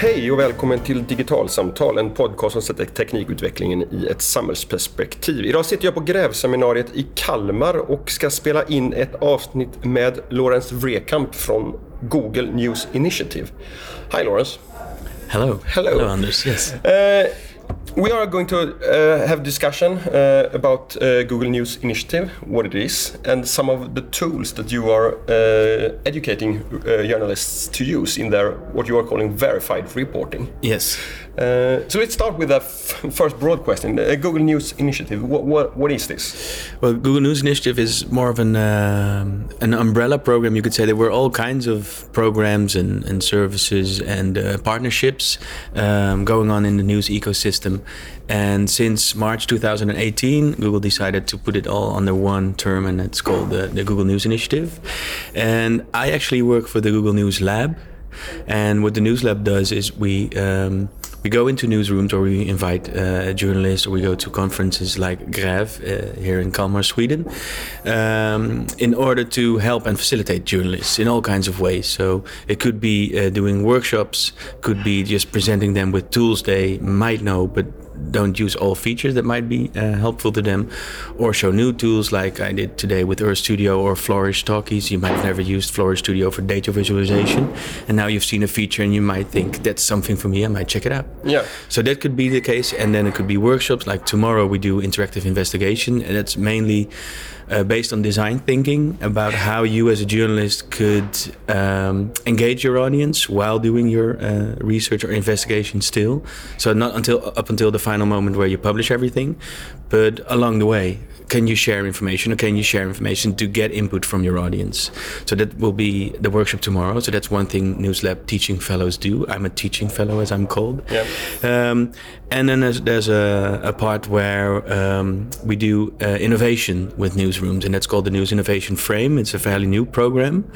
Hej och välkommen till Digitalsamtal, en podcast som sätter teknikutvecklingen i ett samhällsperspektiv. Idag sitter jag på Grävseminariet i Kalmar och ska spela in ett avsnitt med Lawrence Vrekamp från Google News Initiative. Hi Lawrence. Hello. Hello. Hello, Anders. Yes. Uh, we are going to uh, have discussion uh, about uh, Google News Initiative, what it is, and some of the tools that you are uh, educating uh, journalists to use in their what you are calling verified reporting. Yes. Uh, so let's start with the first broad question: the Google News Initiative. What, what what is this? Well, Google News Initiative is more of an um, an umbrella program. You could say there were all kinds of programs and, and services and uh, partnerships um, going on in the news ecosystem. And since March 2018, Google decided to put it all under one term, and it's called the, the Google News Initiative. And I actually work for the Google News Lab. And what the News Lab does is we um, we go into newsrooms or we invite uh, journalists or we go to conferences like Gräv uh, here in Kalmar, Sweden, um, in order to help and facilitate journalists in all kinds of ways. So it could be uh, doing workshops, could be just presenting them with tools they might know but don't use all features that might be uh, helpful to them, or show new tools like I did today with Earth Studio or Flourish Talkies. You might have never used Flourish Studio for data visualization, and now you've seen a feature and you might think that's something for me. I might check it out. Yeah. So that could be the case, and then it could be workshops. Like tomorrow we do interactive investigation, and it's mainly uh, based on design thinking about how you as a journalist could um, engage your audience while doing your uh, research or investigation still. So not until up until the final moment where you publish everything, but along the way, can you share information or can you share information to get input from your audience? So that will be the workshop tomorrow. So that's one thing NewsLab teaching fellows do. I'm a teaching fellow, as I'm called. Yeah. Um, and then there's, there's a, a, part where um, we do uh, innovation with newsrooms, and that's called the News Innovation Frame. It's a fairly new program.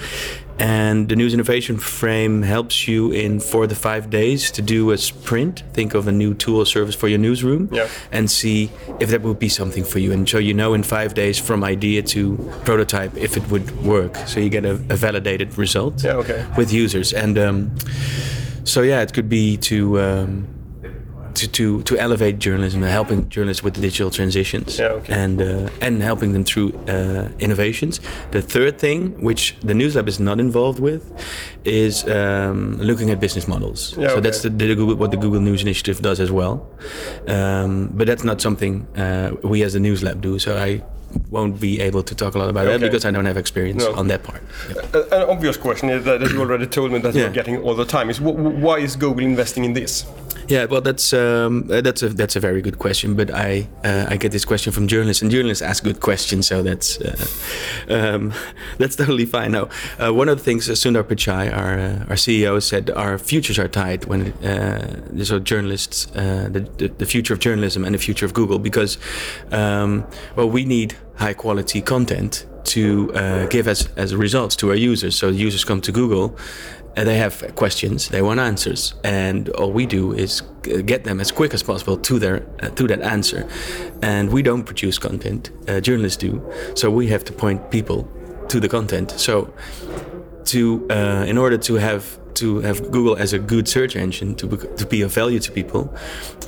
And the News Innovation Frame helps you in four to five days to do a sprint. Think of a new tool or service for your newsroom Yeah. and see if that would be something for you. And so you know in five days from idea to prototype if it would work. So you get a, a validated result Yeah, okay. with users. And um, so, yeah, it could be to. Um, to, to, to elevate journalism and helping journalists with the digital transitions Yeah, okay. and uh, and helping them through uh, innovations. The third thing, which the News Lab is not involved with, is um, looking at business models. Yeah, so okay. that's the, the Google, what the Google News Initiative does as well. Um, but that's not something uh, we as the News Lab do. So I won't be able to talk a lot about that because I don't have experience No. on that part. Yep. An obvious question is that you already told me that Yeah. you're getting all the time is wh- wh- why is Google investing in this? Yeah, well, that's um, uh, that's a that's a very good question. But I uh, I get this question from journalists, and journalists ask good questions, so that's uh, um, that's totally fine. Now, uh, one of the things uh, Sundar Pichai, our uh, our CEO, said our futures are tied when so journalists, the, the the future of journalism and the future of Google, because um, well, we need high quality content to uh, give as as results to our users. So users come to Google they have questions, they want answers, and all we do is get them as quick as possible to their uh, to that answer. And we don't produce content; uh, journalists do. So we have to point people to the content. So to uh, in order to have to have Google as a good search engine to be, to be of value to people,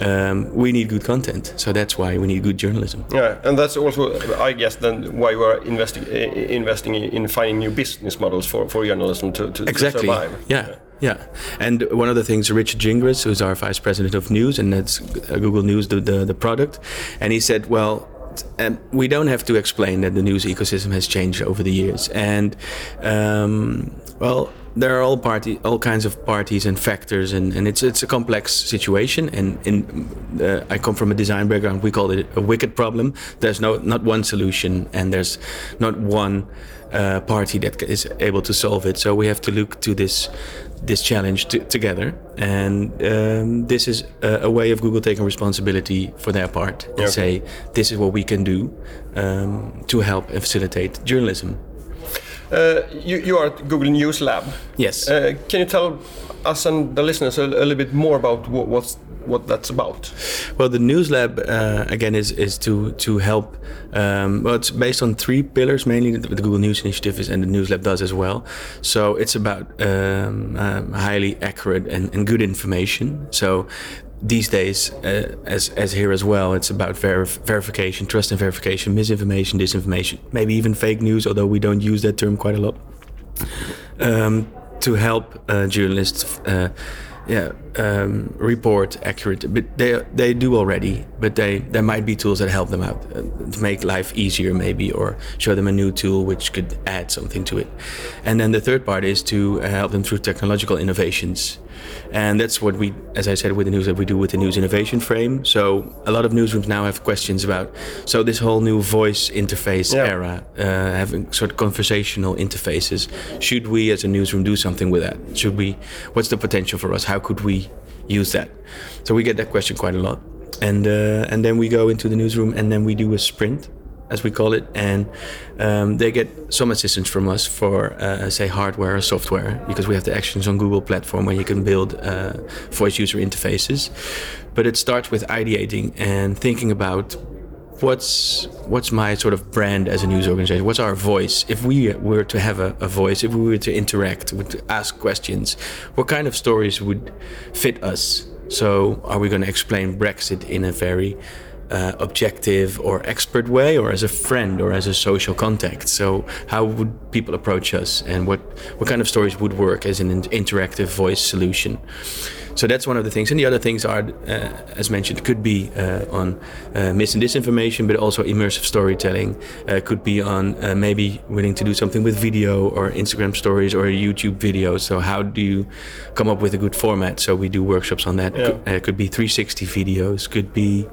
um, we need good content. So that's why we need good journalism. Yeah, and that's also, I guess, then why we're investing investing in finding new business models for, for journalism to, to, to exactly. survive. Yeah, yeah. And one of the things, Richard Gingras, who's our vice president of news, and that's Google News, the, the, the product, and he said, well, um, we don't have to explain that the news ecosystem has changed over the years, and um, well, there are all party, all kinds of parties and factors, and, and it's it's a complex situation. And in uh, I come from a design background, we call it a wicked problem. There's no not one solution, and there's not one uh, party that is able to solve it. So we have to look to this this challenge t- together, and um, this is a, a, way of Google taking responsibility for their part and say this is what we can do um, to help and facilitate journalism. Uh, you, you are at Google News Lab. Yes. Uh, can you tell us and the listeners a, a little bit more about what, what's what that's about. Well, the News Lab uh, again is is to to help. Um, well, it's based on three pillars mainly. The, the Google News Initiative is, and the News Lab does as well. So it's about um, um, highly accurate and, and good information. So these days, uh, as as here as well, it's about verif verification, trust and verification, misinformation, disinformation, maybe even fake news. Although we don't use that term quite a lot. Um, to help uh, journalists, uh, yeah, um, report accurate. But they they do already. But they there might be tools that help them out uh, to make life easier, maybe, or show them a new tool which could add something to it. And then the third part is to uh, help them through technological innovations. And that's what we, as I said, with the news that we do with the news innovation frame. So a lot of newsrooms now have questions about, so this whole new voice interface Yeah. era, uh, having sort of conversational interfaces. Should we, as a newsroom, do something with that? Should we? What's the potential for us? How could we use that? So we get that question quite a lot, and uh, and then we go into the newsroom, and then we do a sprint, as we call it, and um, they get some assistance from us for uh, say hardware or software because we have the Actions on Google platform where you can build uh, voice user interfaces. But it starts with ideating and thinking about what's what's my sort of brand as a news organization? What's our voice? If we were to have a, a voice if we were to interact would ask questions what kind of stories would fit us? So are we going to explain brexit in a very uh, objective or expert way or as a friend or as a social contact? So how would people approach us and what what kind of stories would work as an interactive voice solution so that's one of the things. And the other things are, uh, as mentioned, could be uh, on uh, mis and disinformation, but also immersive storytelling. Uh, could be on uh, maybe willing to do something with video or Instagram stories or YouTube videos. So how do you come up with a good format? So we do workshops on that. Yeah. Could, uh, could be 360 videos. Could be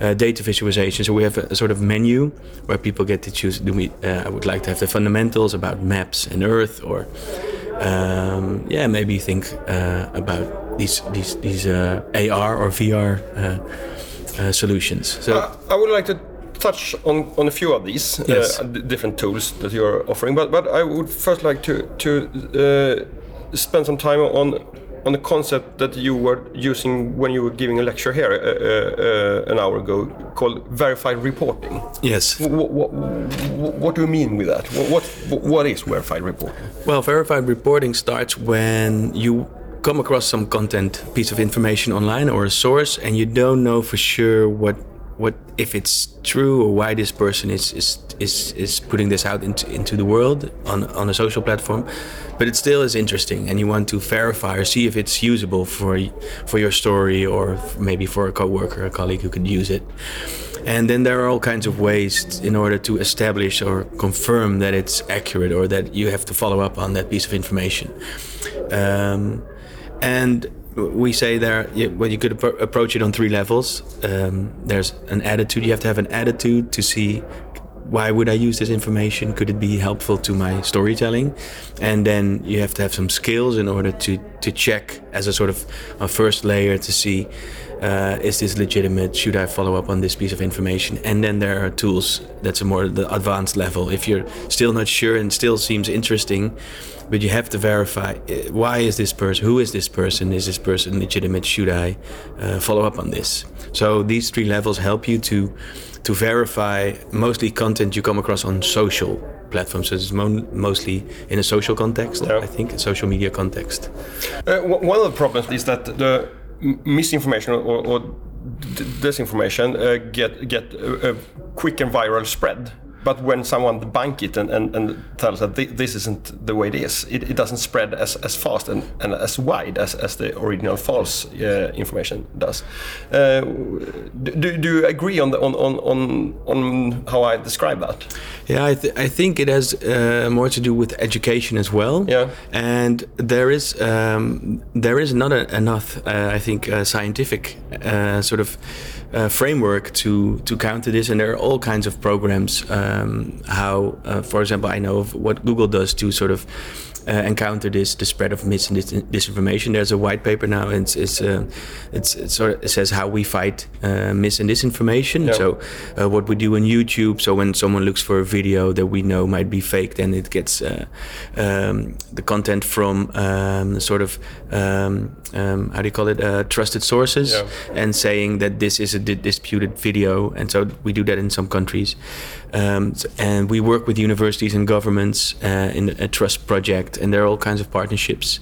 uh, data visualization. So we have a, a sort of menu where people get to choose. Do we? Uh, I would like to have the fundamentals about maps and Earth, or um, yeah, maybe think uh, about these these these uh, AR or VR uh, uh, solutions. So I would like to touch on, on a few of these Yes. uh, different tools that you're offering, but but I would first like to to uh, spend some time on on the concept that you were using when you were giving a lecture here uh, uh, uh, an hour ago, called verified reporting. yes, What, what, what do you mean with that? What, what what is verified reporting? well, verified reporting starts when you come across some content piece of information online or a source, and you don't know for sure what what if it's true or why this person is is is, is putting this out into into the world on on a social platform but it still is interesting and you want to verify or see if it's usable for for your story or maybe for a coworker a colleague who could use it. And then there are all kinds of ways in order to establish or confirm that it's accurate or that you have to follow up on that piece of information. Um, and we say there, well, you could appro- approach it on three levels. Um, there's an attitude. You have to have an attitude to see why would I use this information? Could it be helpful to my storytelling? And then you have to have some skills in order to to check as a sort of a first layer to see uh, is this legitimate? Should I follow up on this piece of information? And then there are tools that's a more the advanced level. If you're still not sure and still seems interesting, but you have to verify uh, why is this person? Who is this person? Is this person legitimate? Should I uh, follow up on this? So these three levels help you to to verify mostly content you come across on social platforms. So it's mo- mostly in a social context, Yeah. I think, a social media context. Uh, w- one of the problems is that the misinformation or, or disinformation uh, get get a, a quick and viral spread. But when someone debunk it and, and, and tells that this isn't the way it is, it, it doesn't spread as, as fast and, and as wide as, as the original false uh, information does. Uh, do, do you agree on, the, on, on, on, on how I describe that? Yeah, I, th- I think it has uh, more to do with education as well. Yeah. and there is um, there is not a, enough, uh, I think, uh, scientific uh, sort of uh, framework to to counter this, and there are all kinds of programs. Um, how, uh, for example, I know of what Google does to sort of uh, encounter this the spread of mis and disinformation. There's a white paper now, and it's it's, uh, it's it sort of it says how we fight uh, mis and disinformation. Yeah. So uh, what we do on YouTube. So when someone looks for a video that we know might be fake, then it gets uh, um, the content from um, sort of um, um, how do you call it uh, trusted sources, Yeah. and saying that this is a di- disputed video. And so we do that in some countries. Um, and we work with universities and governments uh, in a trust project, and there are all kinds of partnerships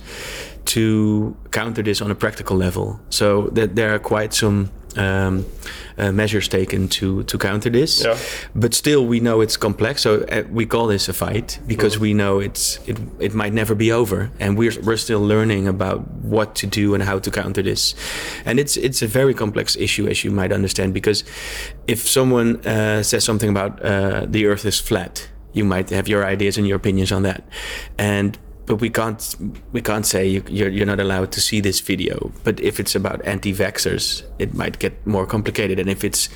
to counter this on a practical level. So that there are quite some um, uh, measures taken to to counter this. Yeah. But still, we know it's complex. So uh, we call this a fight because we know it's it it might never be over, and we're we're still learning about what to do and how to counter this. And it's it's a very complex issue, as you might understand, because if someone uh, says something about uh, the Earth is flat, you might have your ideas and your opinions on that, and but we can't we can't say you, you're you're not allowed to see this video. But if it's about anti-vaxxers, it might get more complicated. And if it's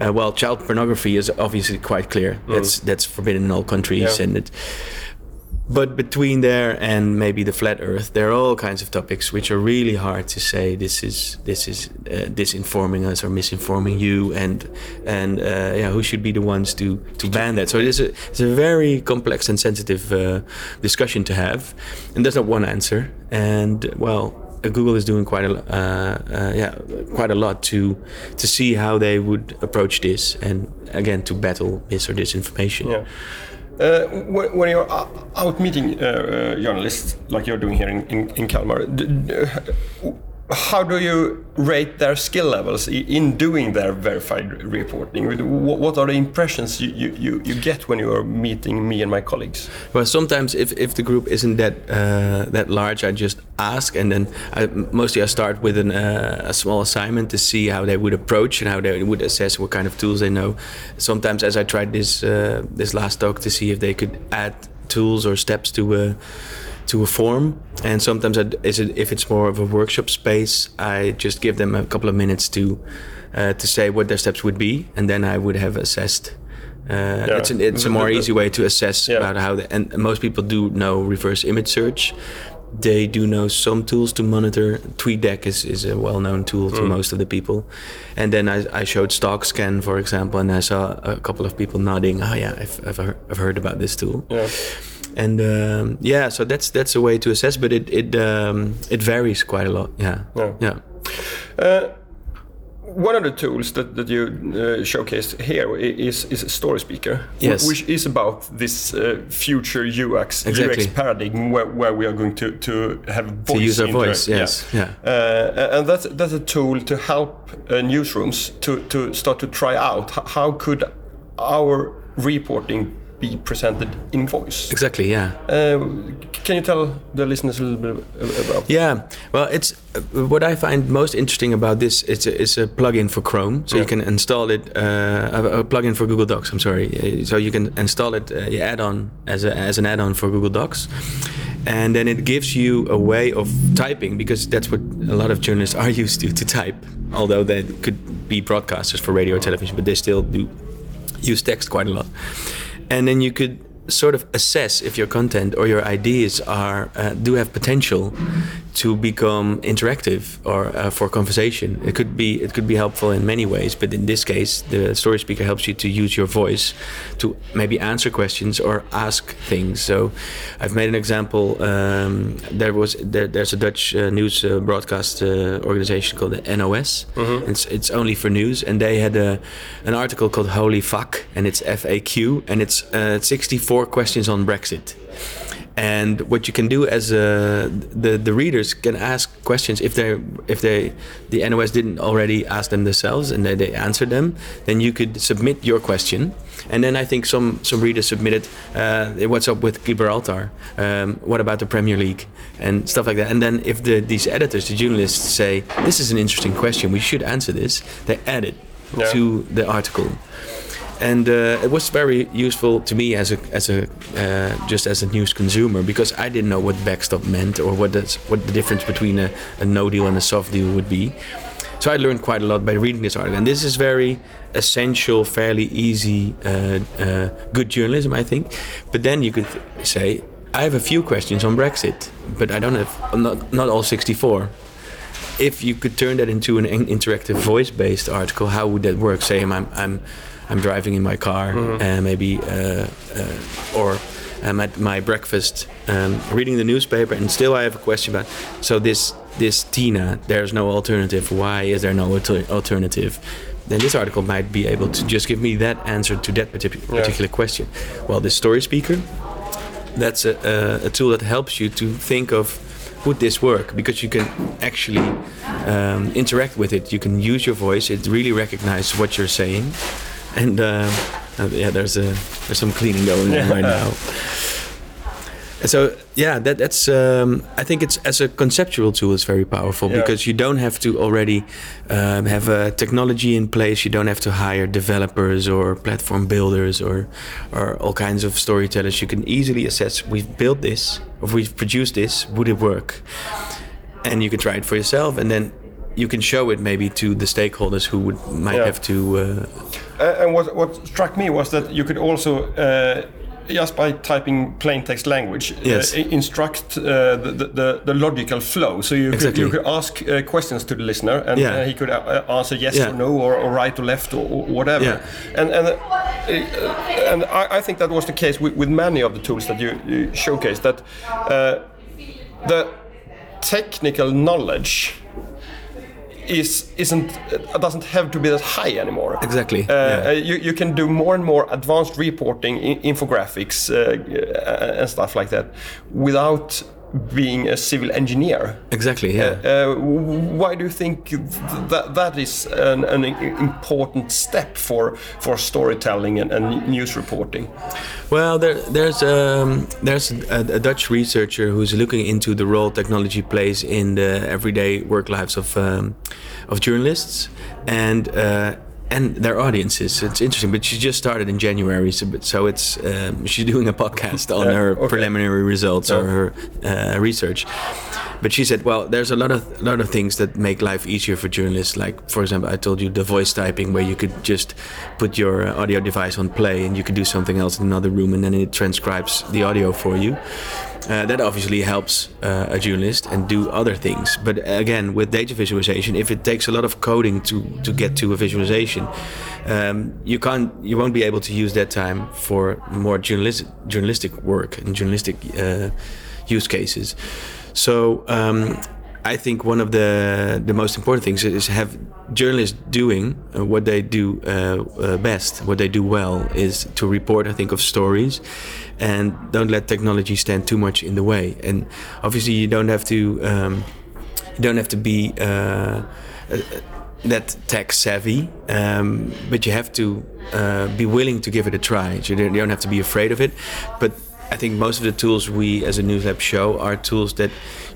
uh, well, child pornography is obviously quite clear. That's that's forbidden in all countries, Yeah. and it. But between there and maybe the flat Earth, there are all kinds of topics which are really hard to say. This is this is uh, disinforming us or misinforming you, and and uh, yeah, who should be the ones to to ban that? So it is a it's a very complex and sensitive uh, discussion to have, and there's not one answer. And well, uh, Google is doing quite a uh, uh, yeah quite a lot to to see how they would approach this, and again to battle mis or disinformation. Yeah. Uh, when, you're out meeting uh, uh, journalists like you're doing here in, in, in Kalmar, how do you rate their skill levels in doing their verified reporting? What, are the impressions you, you, you, you get when you are meeting me and my colleagues? Well, sometimes if, if the group isn't that uh, that large, I just ask, and then I, mostly I start with an, uh, a small assignment to see how they would approach and how they would assess what kind of tools they know. Sometimes, as I tried this uh, this last talk, to see if they could add tools or steps to a to a form, and sometimes I, is it, if it's more of a workshop space, I just give them a couple of minutes to uh, to say what their steps would be, and then I would have assessed. Uh, It's, an, it's a more easy way to assess Yeah. about how the, and most people do know reverse image search. They do know some tools to monitor. TweetDeck is, is a well-known tool to most of the people. And then I, I showed StockScan, for example, and I saw a couple of people nodding. Oh yeah, I've, I've, heard, I've heard about this tool. Yeah. And um, yeah, so that's that's a way to assess, but it it um, it varies quite a lot. Yeah, Yeah. yeah. Uh, one of the tools that, that you uh, showcased here is, is Story Speaker, Yes. which is about this uh, future UX, Exactly. UX paradigm where, where we are going to, to have voice To use our voice, yes, yeah. Uh, and that's, that's a tool to help uh, newsrooms to, to start to try out how could our reporting be presented in voice. Exactly, yeah. Uh, can you tell the listeners a little bit about Yeah, well, it's uh, what I find most interesting about this. It's a, it's a plugin for Chrome, so you can install it. Uh, a, plugin for Google Docs. I'm sorry. Uh, So you can install it, uh, add-on as a, as an add-on for Google Docs, and then it gives you a way of typing because that's what a lot of journalists are used to to type. Although they could be broadcasters for radio or television, but they still do use text quite a lot. And then you could sort of assess if your content or your ideas are uh, do have potential to become interactive or uh, for conversation. It could be it could be helpful in many ways, but in this case, the story speaker helps you to use your voice to maybe answer questions or ask things. So, I've made an example. Um, there was there, there's a Dutch uh, news uh, broadcast uh, organization called the NOS. Mm-hmm. It's it's only for news, and they had a an article called "Holy Fuck," and it's FAQ, and it's uh, 64 four questions on Brexit. And what you can do as uh, the the readers can ask questions if they if they the NOS didn't already ask them themselves and they, they answered them, then you could submit your question. And then I think some some readers submitted, uh, what's up with Gibraltar? Um, what about the Premier League and stuff like that? And then if the these editors, the journalists say this is an interesting question, we should answer this, they add it yeah. to the article and uh, it was very useful to me as a as a uh, just as a news consumer because I didn't know what backstop meant or what that's what the difference between a, a no deal and a soft deal would be. So I learned quite a lot by reading this article, and this is very essential, fairly easy, uh, uh, good journalism, I think. But then you could say, I have a few questions on Brexit, but I don't have not not all 64. If you could turn that into an interactive voice-based article, how would that work? Say I'm I'm I'm driving in my car, and maybe uh, uh, or I'm at my breakfast, um, reading the newspaper, and still I have a question about. So this this Tina, there's no alternative. Why is there no alter- alternative? Then this article might be able to just give me that answer to that partic- particular question. Well, this story speaker, that's a, a, a tool that helps you to think of would this work because you can actually um, interact with it. You can use your voice. It really recognizes what you're saying, and uh, uh, yeah, there's a there's some cleaning going on right now. And so yeah, that, that's um, I think it's as a conceptual tool, it's very powerful Yeah. because you don't have to already um, have a technology in place. You don't have to hire developers or platform builders or or all kinds of storytellers. You can easily assess we've built this or we've produced this. Would it work? And you can try it for yourself, and then you can show it maybe to the stakeholders who would might Yeah. have to. Uh, Uh, and what, what struck me was that you could also, uh, just by typing plain text language, Yes. uh, instruct uh, the, the- the, logical flow. So you could, Exactly. you could ask uh, questions to the listener, and Yeah. he could answer yes Yeah. or no, or, or right or left, or, or whatever. And and and I, I think that was the case with, with many of the tools that you, you showcased. That uh, the technical knowledge is isn't uh, doesn't have to be that high anymore. Exactly, Uh, yeah. uh, you, you can do more and more advanced reporting, infographics, uh, uh, and stuff like that, without being a civil engineer. exactly. Yeah. Uh, w- why do you think th- that that is an, an important step for for storytelling and, and news reporting? Well, there, there's um, there's a, a Dutch researcher who's looking into the role technology plays in the everyday work lives of um, of journalists and uh, and their audiences. It's interesting, but she just started in January, so, so it's um, she's doing a podcast on Yeah, her okay. preliminary results or her uh, research. But she said, well, there's a lot of a lot of things that make life easier for journalists. Like, for example, I told you the voice typing, where you could just put your audio device on play and you could do something else in another room, and then it transcribes the audio for you. Uh, that obviously helps uh, a journalist and do other things. But again, with data visualization, if it takes a lot of coding to to get to a visualization, um, you can't, you won't be able to use that time for more journalistic journalistic work and journalistic uh, use cases. So um, I think one of the the most important things is have journalists doing uh, what they do uh, uh, best, what they do well, is to report. I think of stories, and don't let technology stand too much in the way. And obviously, you don't have to um, you don't have to be. Uh, uh, that tech savvy, um, but you have to uh, be willing to give it a try. So you don't have to be afraid of it. But I think most of the tools we as a News Lab show are tools that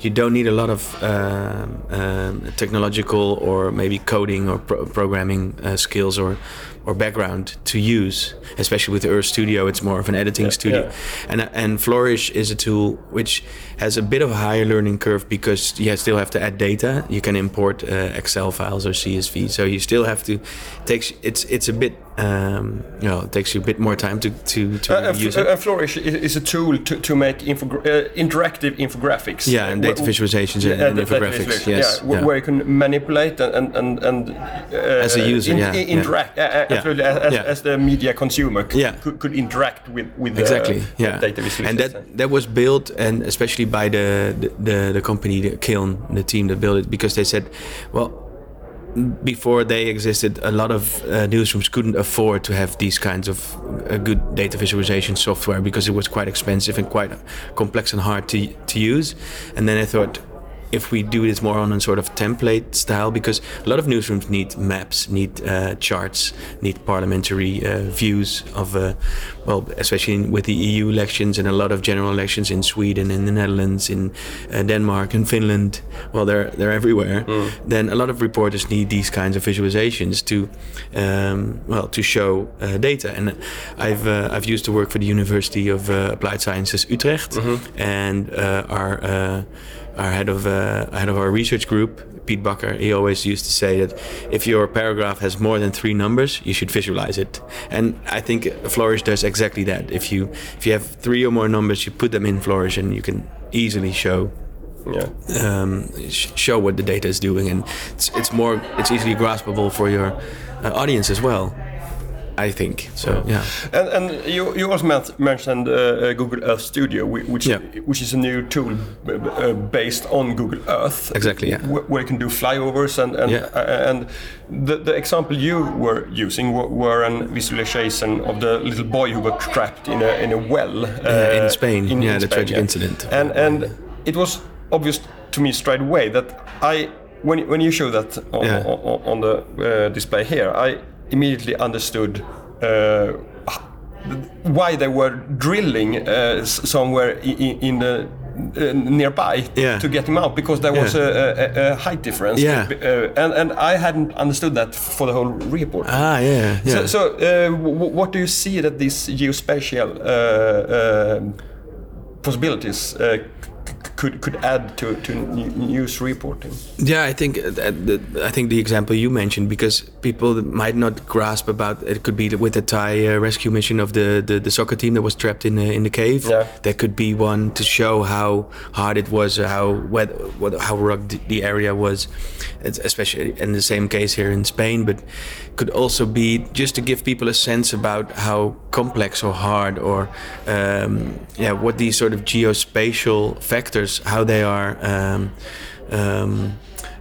you don't need a lot of um, um, technological or maybe coding or pro- programming uh, skills or or background to use. Especially with Earth Studio, it's more of an editing studio. yeah. And and Flourish is a tool which has a bit of a higher learning curve because you still have to add data. You can import uh, Excel files or CSV, so you still have to takes it's it's a bit um, you know it takes you a bit more time to to, to Uh, use F- it. Flourish is a tool to, to make uh, interactive infographics. yeah, and Uh, data visualizations and, Yeah, and that infographics. Yes, yeah, yeah. where you can manipulate and and and, and uh, As a user, yeah, yeah. interact uh, uh, Yeah, absolutely as, as- the media consumer c- Yeah. could, could interact with with exactly uh, yeah data visualization. and that that was built and especially by the the, the, the company the Kiln the team that built it because they said well before they existed a lot of uh, newsrooms couldn't afford to have these kinds of uh, good data visualization software because it was quite expensive and quite complex and hard to to use. And then i thought if we do this more on a sort of template style, because a lot of newsrooms need maps, need uh, charts, need parliamentary uh, views of, uh, well, especially in, with the EU elections and a lot of general elections in Sweden, in the Netherlands, in uh, Denmark, in Finland. Well, they're they're everywhere. Then a lot of reporters need these kinds of visualizations to, um, well, to show uh, data. And I've uh, I've used to work for the University of uh, Applied Sciences Utrecht, and uh, our uh, our head of uh, head of our research group Piet Bakker, he always used to say that if your paragraph has more than three numbers, you should visualize it. And I think Flourish does exactly that. If you if you have three or more numbers, you put them in Flourish, and you can easily show Yeah. um, sh- show what the data is doing, and it's, it's more it's easily graspable for your uh, audience as well. I think so. Yeah. And, and you, you also men- mentioned uh, uh, Google Earth Studio, which Yeah. which is a new tool b- b- uh, based on Google Earth. Exactly, yeah. wh- Where you can do flyovers and and, Yeah. uh, and the, the example you were using were, were an visualization of the little boy who got trapped in a in a well uh, in Spain, yeah, the tragic incident. And and it was obvious to me straight away that I when when you show that on, Yeah. on, on the uh, display here, I immediately understood uh, why they were drilling uh, somewhere in, in the uh, nearby Yeah. to get him out because there was Yeah. a, a, a height difference. Yeah. Uh, and and I hadn't understood that for the whole report. Ah, yeah, yeah. So, so uh, what do you see that these geospatial uh, possibilities uh, could could add to to news reporting? Yeah, I think uh, I think the example you mentioned because people might not grasp about it could be with the Thai rescue mission of the, the, the soccer team that was trapped in the, in the cave. Yeah. That could be one to show how hard it was, uh, how wet, what, how rugged the area was, It's especially in the same case here in Spain. But could also be just to give people a sense about how complex or hard or um, yeah what these sort of geospatial factors how they are. Um, um,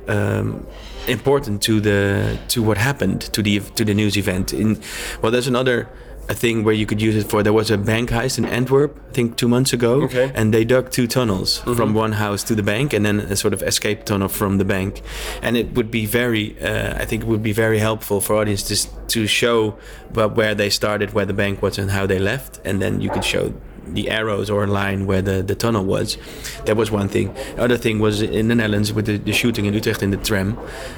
um, important to the to what happened to the to the news event. In well, there's another a thing where you could use it for. There was a bank heist in Antwerp, I think two months ago, Okay. and they dug two tunnels from one house to the bank, and then a sort of escape tunnel from the bank. And it would be very, uh, I think, it would be very helpful for audiences to show where they started, where the bank was, and how they left, and then you could show the arrows or line where the, the tunnel was. That was one thing. Other thing was in the Netherlands with the, the shooting in Utrecht in the tram.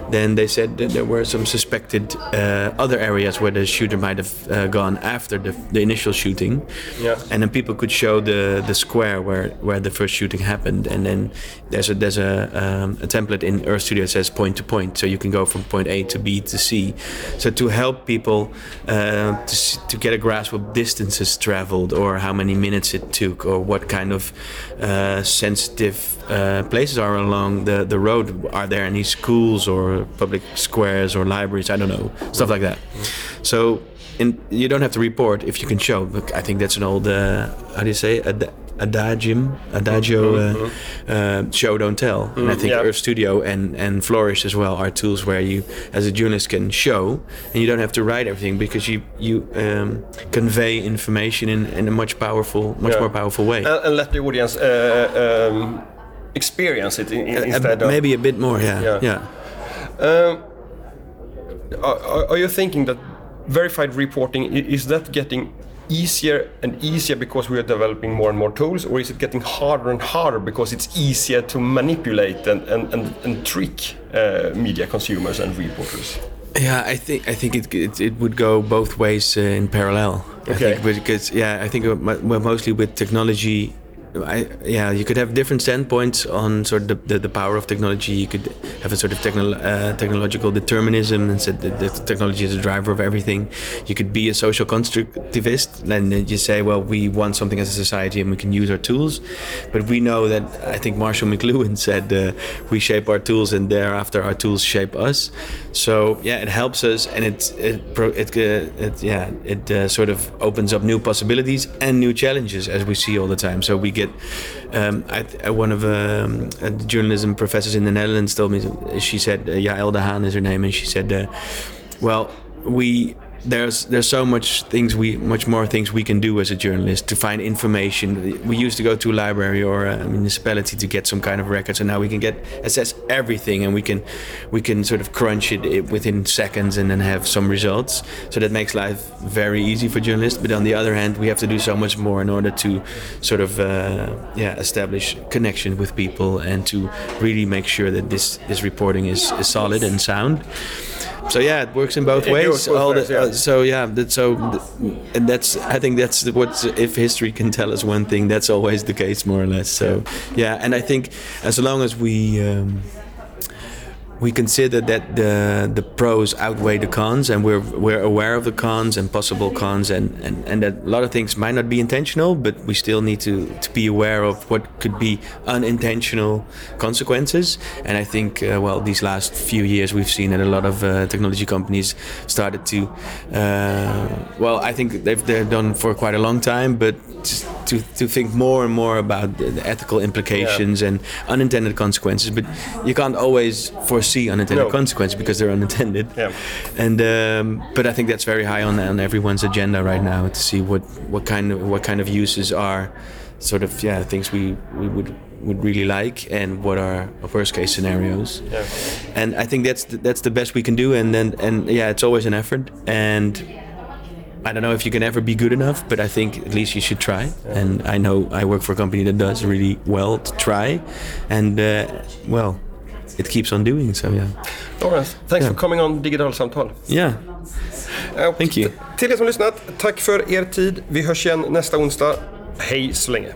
Then they said that there were some suspected uh, other areas where the shooter might have uh, gone after the, the initial shooting. Yeah. And then people could show the, the square where, where the first shooting happened. And then there's a there's a, um, a template in Earth Studio that says point to point, so you can go from point A to B to C. So to help people uh, to to get a grasp of distances traveled or how many minutes it took or what kind of uh, sensitive uh, places are along the, the road. Are there any schools or public squares or libraries? I don't know stuff like that. So. In, you don't have to report if you can show. I think that's an old, uh, how do you say, Ad- adagium, adagio, uh, uh, show don't tell. and I think yeah. Earth Studio and and Flourish as well are tools where you, as a journalist, can show, and you don't have to write everything because you you um, convey information in, in a much powerful, much Yeah. more powerful way. And, and let the audience uh, um, experience it in, in, Uh, instead of maybe a bit more, yeah, Yeah. yeah. Um, are- are you thinking that verified reporting is that getting easier and easier because we are developing more and more tools, or is it getting harder and harder because it's easier to manipulate and and, and, and trick uh, media consumers and reporters? Yeah, I think I think it it, it would go both ways uh, in parallel. I Okay. think because yeah, I think uh, mostly with technology. I, yeah, you could have different standpoints on sort of the, the, the power of technology. You could have a sort of uh, technological determinism and said that technology is a driver of everything. You could be a social constructivist, and you say, well, we want something as a society and we can use our tools. But we know that I think Marshall McLuhan said uh, we shape our tools and thereafter our tools shape us. So yeah, it helps us and it it it, uh, it yeah it uh, sort of opens up new possibilities and new challenges as we see all the time. So we get um, I, one of um, uh, the journalism professors in the Netherlands told me she said uh, Yael de Haan is her name and she said uh, well we there's there's so much things we much more things we can do as a journalist to find information. We used to go to a library or a municipality to get some kind of records, and now we can get assess everything, and we can we can sort of crunch it i- within seconds and then have some results. So that makes life very easy for journalists. But on the other hand, we have to do so much more in order to sort of uh, yeah establish connection with people and to really make sure that this this reporting is, is solid and sound. So yeah, it works in both It ways. both ways, the, yeah. uh, so yeah, that, so th- and that's I think that's what if history can tell us one thing, that's always the case more or less. So yeah, and I think as long as we um, we consider that the the pros outweigh the cons, and we're we're aware of the cons and possible cons, and, and, and that a lot of things might not be intentional, but we still need to, to be aware of what could be unintentional consequences. And I think, uh, well, these last few years we've seen that a lot of uh, technology companies started to, uh, well, I think they've they've done for quite a long time, but to to think more and more about the, the ethical implications Yeah. and unintended consequences. But you can't always foresee unintended No. consequences because they're unintended. Yeah. And um, but I think that's very high on on everyone's agenda right now to see what what kind of what kind of uses are sort of yeah things we we would would really like and what are worst case scenarios. Yeah. And I think that's the, that's the best we can do. And then and yeah, it's always an effort and. I don't know if you can ever be good enough, but I think at least you should try. And I know I work for a company that does really well to try, and uh, well, it keeps on doing so. Yeah, Laurens, thanks Yeah. for coming on Digitalsamtal. yeah. Och Thank you. Till er som lyssnat, tack för er tid. Vi hörs igen nästa onsdag. Hej så länge.